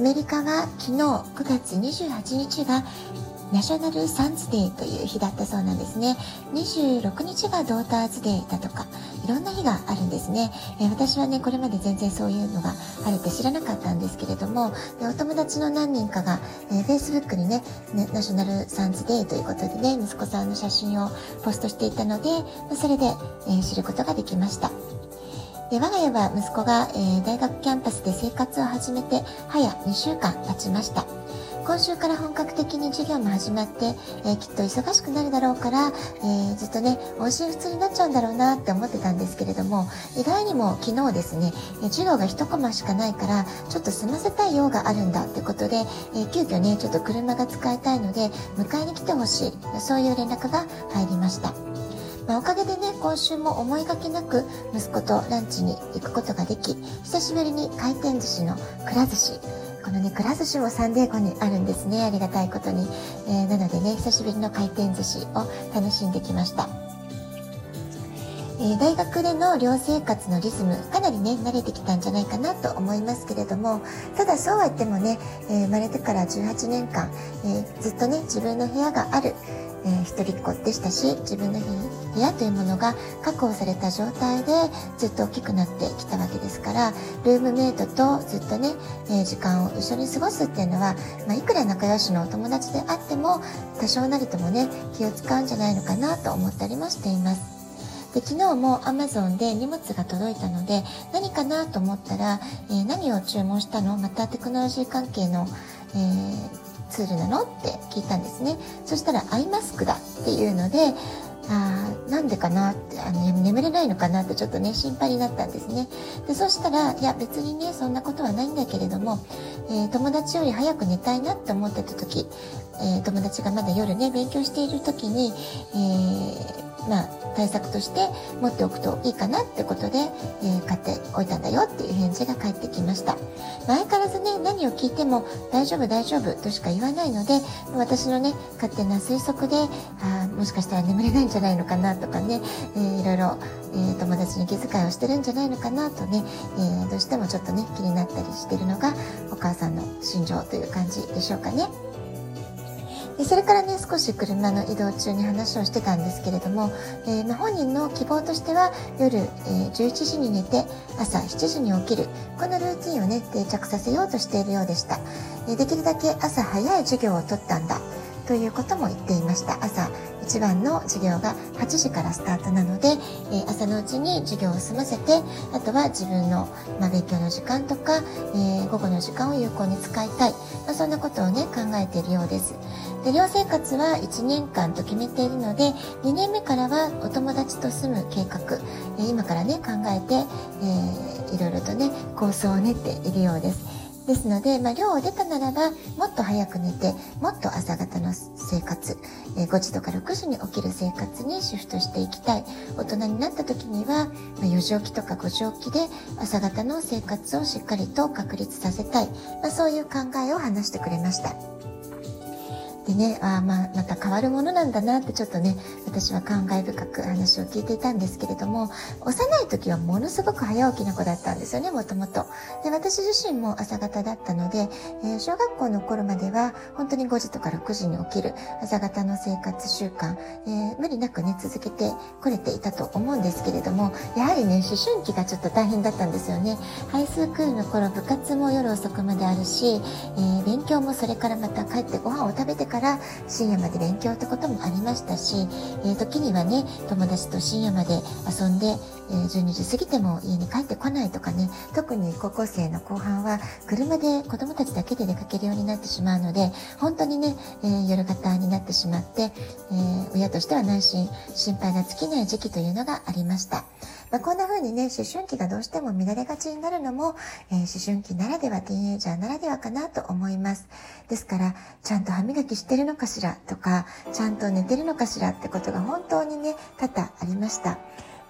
アメリカは昨日9月28日がナショナルサンズデーという日だったそうなんですね。26日がドーターズデーだとか、いろんな日があるんですね。えー、私はね、これまで全然そういうのがあるって知らなかったんですけれども、お友達の何人かが、えー、Facebook にね、ねナショナルサンズデーということでね、息子さんの写真をポストしていたので、それで、えー、知ることができました。で我が家は息子が、えー、大学キャンパスで生活を始めて早2週間経ちました今週から本格的に授業も始まって、えー、きっと忙しくなるだろうから、えー、ずっとね音信不通になっちゃうんだろうなって思ってたんですけれども意外にも昨日ですね授業が1コマしかないからちょっと済ませたい用があるんだってことで、え急遽ねちょっと車が使いたいので迎えに来てほしいそういう連絡が入りました。まあ、おかげでね今週も思いがけなく息子とランチに行くことができ久しぶりに回転寿司のくら寿司。このねくら寿司もサンデーゴにあるんですね。ありがたいことに、えー、なのでね久しぶりの回転寿司を楽しんできました。え大学での寮生活のリズムかなりね慣れてきたんじゃないかなと思いますけれどもただそうは言ってもね、えー、生まれてから18年間、えー、ずっとね自分の部屋がある、えー、一人っ子でしたし自分の部屋というものが確保された状態でずっと大きくなってきたわけですからルームメイトとずっとね、えー、時間を一緒に過ごすっていうのは、まあ、いくら仲良しのお友達であっても多少なりともね気を使うんじゃないのかなと思ったりもしています。で昨日も Amazon で荷物が届いたので何かなと思ったら、えー、何を注文したの？またテクノロジー関係の、えーツールなの？って聞いたんですね。そしたらアイマスクだっていうのであなんでかなってあの眠れないのかなってちょっとね心配になったんですね。でそしたらいや別にねそんなことはないんだけれども、えー、友達より早く寝たいなって思ってた時、えー、友達がまだ夜ね勉強している時に、えー、まあ対策として持っておくといいかなってことで、えー、買っておいたんだよっていう返事が返ってきました。相変わらずね、何を聞いても大丈夫大丈夫としか言わないので、私のね、勝手な推測で、あもしかしたら眠れないんじゃないのかなとかね、えー、いろいろ、えー、友達に気遣いをしてるんじゃないのかなとね、えー、どうしてもちょっとね、気になったりしてるのがお母さんの心情という感じでしょうかね。でそれからね少し車の移動中に話をしてたんですけれども、えー、ま、本人の希望としては夜、えー、11時に寝て朝7時に起きる。このルーティンをね定着させようとしているようでした、え、できるだけ朝早い授業を取ったんだ。ということも言っていました。朝一番の授業が8時からスタートなので、え、朝のうちに授業を済ませてあとは自分の、ま、勉強の時間とか、え、午後の時間を有効に使いたい、ま、そんなことをね考えているようです。で寮生活は1年間と決めているので2年目からはお友達と住む計画、え、今からね考えて、えー、いろいろとね構想を練っているようです。ですので、まあ、寮を出たならばもっと早く寝てもっと朝方の生活、えー、5時とか6時に起きる生活にシフトしていきたい大人になった時には、まあ、4時起きとか5時起きで朝方の生活をしっかりと確立させたい、まあ、そういう考えを話してくれました。でね、あまあ、また変わるものなんだなってちょっとね、私は感慨深く話を聞いていたんですけれども、幼い時はものすごく早起きな子だったんですよね、もともと。で、私自身も朝方だったので、えー、小学校の頃までは本当に5時とか6時に起きる朝方の生活習慣、えー、無理なくね、続けてこれていたと思うんですけれども、やはりね、思春期がちょっと大変だったんですよね。ハイスクールの頃、部活も夜遅くまであるし、えー、勉強もそれからまた帰ってご飯を食べてから深夜まで勉強ってこともありましたし、えー、時にはね友達と深夜まで遊んで、えー、12時過ぎても家に帰ってこないとかね特に高校生の後半は車で子供たちだけで出かけるようになってしまうので本当にね、えー、夜型になってしまって、え親としては内心心配が尽きない時期というのがありました。まあ、こんな風にね、思春期がどうしても乱れがちになるのも、えー、思春期ならでは、ティーンエイジャーならではかなと思います。ですから、ちゃんと歯磨きしてるのかしらとか、ちゃんと寝てるのかしらってことが本当にね、多々ありました。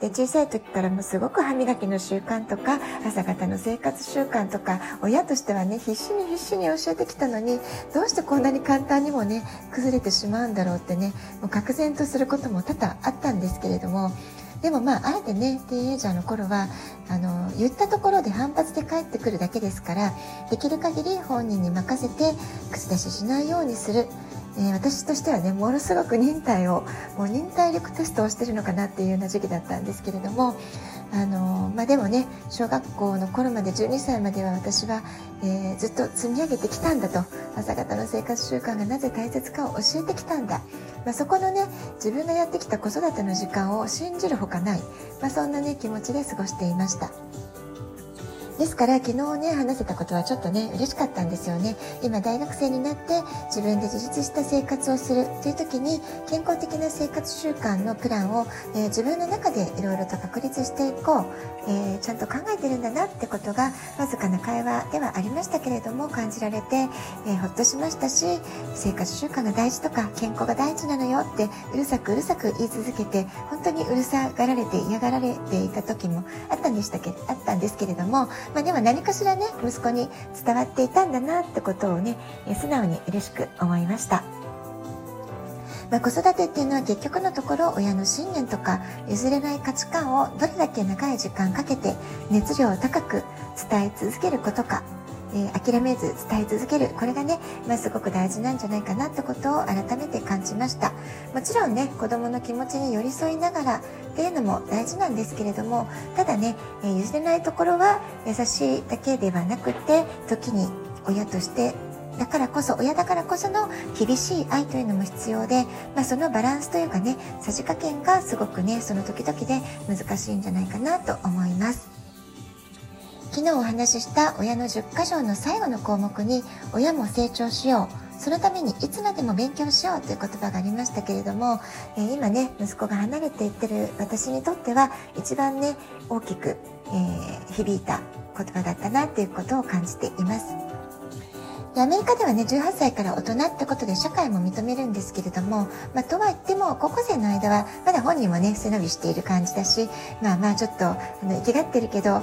で小さい時からもすごく歯磨きの習慣とか朝方の生活習慣とか親としてはね必死に必死に教えてきたのにどうしてこんなに簡単にもね崩れてしまうんだろうってねもう愕然とすることも多々あったんですけれどもでもまああえてねティーンエイジャーの頃はあの言ったところで反発で返ってくるだけですからできる限り本人に任せて口出ししないようにする。えー、私としてはねものすごく忍耐をもう忍耐力テストをしてるのかなっていうような時期だったんですけれどもあの、まあ、でもね小学校の頃まで12歳までは私は、えー、ずっと積み上げてきたんだと。朝方の生活習慣がなぜ大切かを教えてきたんだ、まあ、そこのね自分がやってきた子育ての時間を信じるほかない、まあ、そんなね気持ちで過ごしていました。ですから昨日ね話せたことはちょっとね嬉しかったんですよね。今大学生になって自分で自立した生活をする。という時に健康的な生活習慣のプランを、えー、自分の中でいろいろと確立していこう、えー、ちゃんと考えてるんだなってことがわずかな会話ではありましたけれども感じられて、えー、ほっとしましたし生活習慣が大事とか健康が大事なのよってうるさくうるさく言い続けて本当にうるさがられて嫌がられていた時もあったんでしたけあったんですけれどもまあ、でも何かしらね息子に伝わっていたんだなってことをね素直に嬉しく思いました。まあ、子育てっていうのは結局のところ親の信念とか譲れない価値観をどれだけ長い時間かけて熱量を高く伝え続けることかえー、諦めず伝え続けるこれがね、まあ、すごく大事なんじゃないかなってことを改めて感じましたもちろんね子供の気持ちに寄り添いながらっていうのも大事なんですけれどもただね、えー、譲れないところは優しいだけではなくて時に親としてだからこそ親だからこその厳しい愛というのも必要で、まあ、そのバランスというかねさじ加減がすごくねその時々で難しいんじゃないかなと思います。昨日お話しした親の10箇条の最後の項目に親も成長しようそのためにいつまでも勉強しようという言葉がありましたけれども、えー、今ね息子が離れていってる私にとっては一番ね大きく、えー、響いた言葉だったなということを感じています。アメリカではね18歳から大人ってことで社会も認めるんですけれども、まあ、とは言っても高校生の間はまだ本人もね背伸びしている感じだしまあまあちょっとあの生きがってるけどあ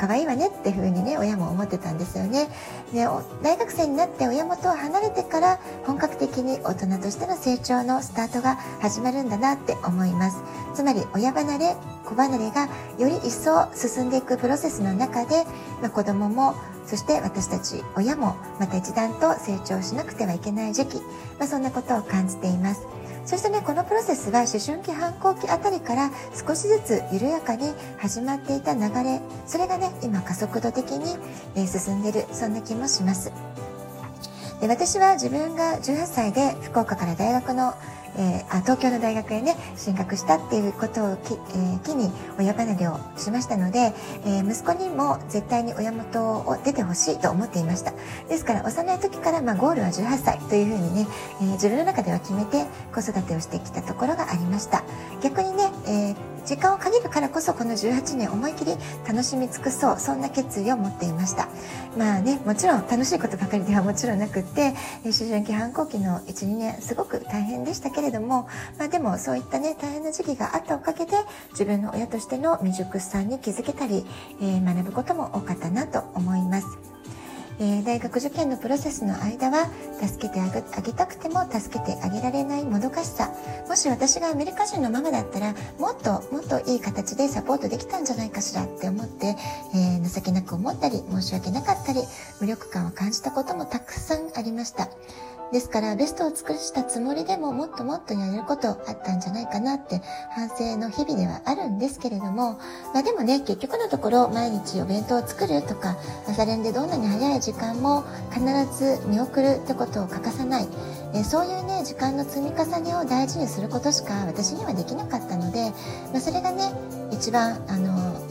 可愛いわねっていうふうにね親も思ってたんですよね。で大学生になって親元を離れてから本格的に大人としての成長のスタートが始まるんだなって思います。つまり親離れ子離れがより一層進んでいくプロセスの中で、まあ、子供もそして私たち親もまた一段と成長しなくてはいけない時期、まあ、そんなことを感じています。そしてねこのプロセスは思春期反抗期あたりから少しずつ緩やかに始まっていた流れ。それがね今加速度的に進んでいるそんな気もします。で私は自分が18歳で福岡から大学のえー、あ東京の大学へね進学したっていうことをき、えー、機に親離れをしましたので、えー、息子にも絶対に親元を出てほしいと思っていました。ですから幼い時から、まあ、ゴールは18歳というふうにね、え自分の中では決めて子育てをしてきたところがありました。逆にね、え時間を限るからこそこの18年思い切り楽しみ尽くそうそんな決意を持っていました。まあねもちろん楽しいことばかりではもちろんなくって思春期反抗期の12年すごく大変でしたけれども、まあ、でもそういったね大変な時期があったおかげで自分の親としての未熟さに気づけたり、えー、学ぶことも多かったなと思います。えー、大学受験のプロセスの間は助けてあげたくても助けてあげられないもどかしさ。もし私がアメリカ人のママだったらもっともっといい形でサポートできたんじゃないかしらって思って、えー、情けなく思ったり申し訳なかったり無力感を感じたこともたくさんありました。ですからベストを尽くしたつもりでももっともっとやれることあったんじゃないかなって反省の日々ではあるんですけれども、まあ、でもね結局のところ毎日お弁当を作るとか朝練でどんなに早い時間も必ず見送るってことを欠かさない。えそういうね時間の積み重ねを大事にすることしか私にはできなかったので、まあ、それがね一番あの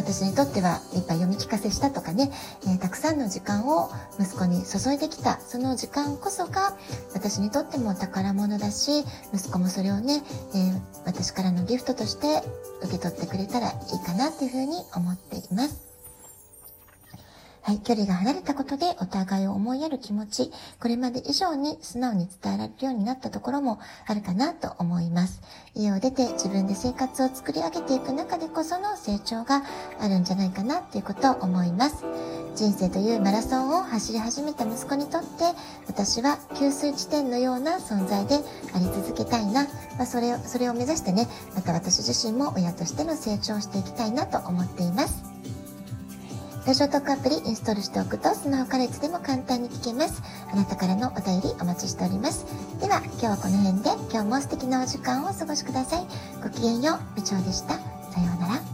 私にとってはいっぱい読み聞かせしたとかね、えー、たくさんの時間を息子に注いできたその時間こそが私にとっても宝物だし息子もそれをね、えー、私からのギフトとして受け取ってくれたらいいかなっていうふうに思っています。はい、距離が離れたことでお互いを思いやる気持ち、これまで以上に素直に伝えられるようになったところもあるかなと思います。家を出て自分で生活を作り上げていく中でこその成長があるんじゃないかなっていうことを思います。人生というマラソンを走り始めた息子にとって、私は給水地点のような存在であり続けたいな、まあ、それを、それを目指してね、また私自身も親としての成長をしていきたいなと思っています。ラジオトークアプリインストールしておくとスマホからいつでも簡単に聞けます。あなたからのお便りお待ちしております。では今日はこの辺で今日も素敵なお時間をお過ごしください。ごきげんよう、部長でした。さようなら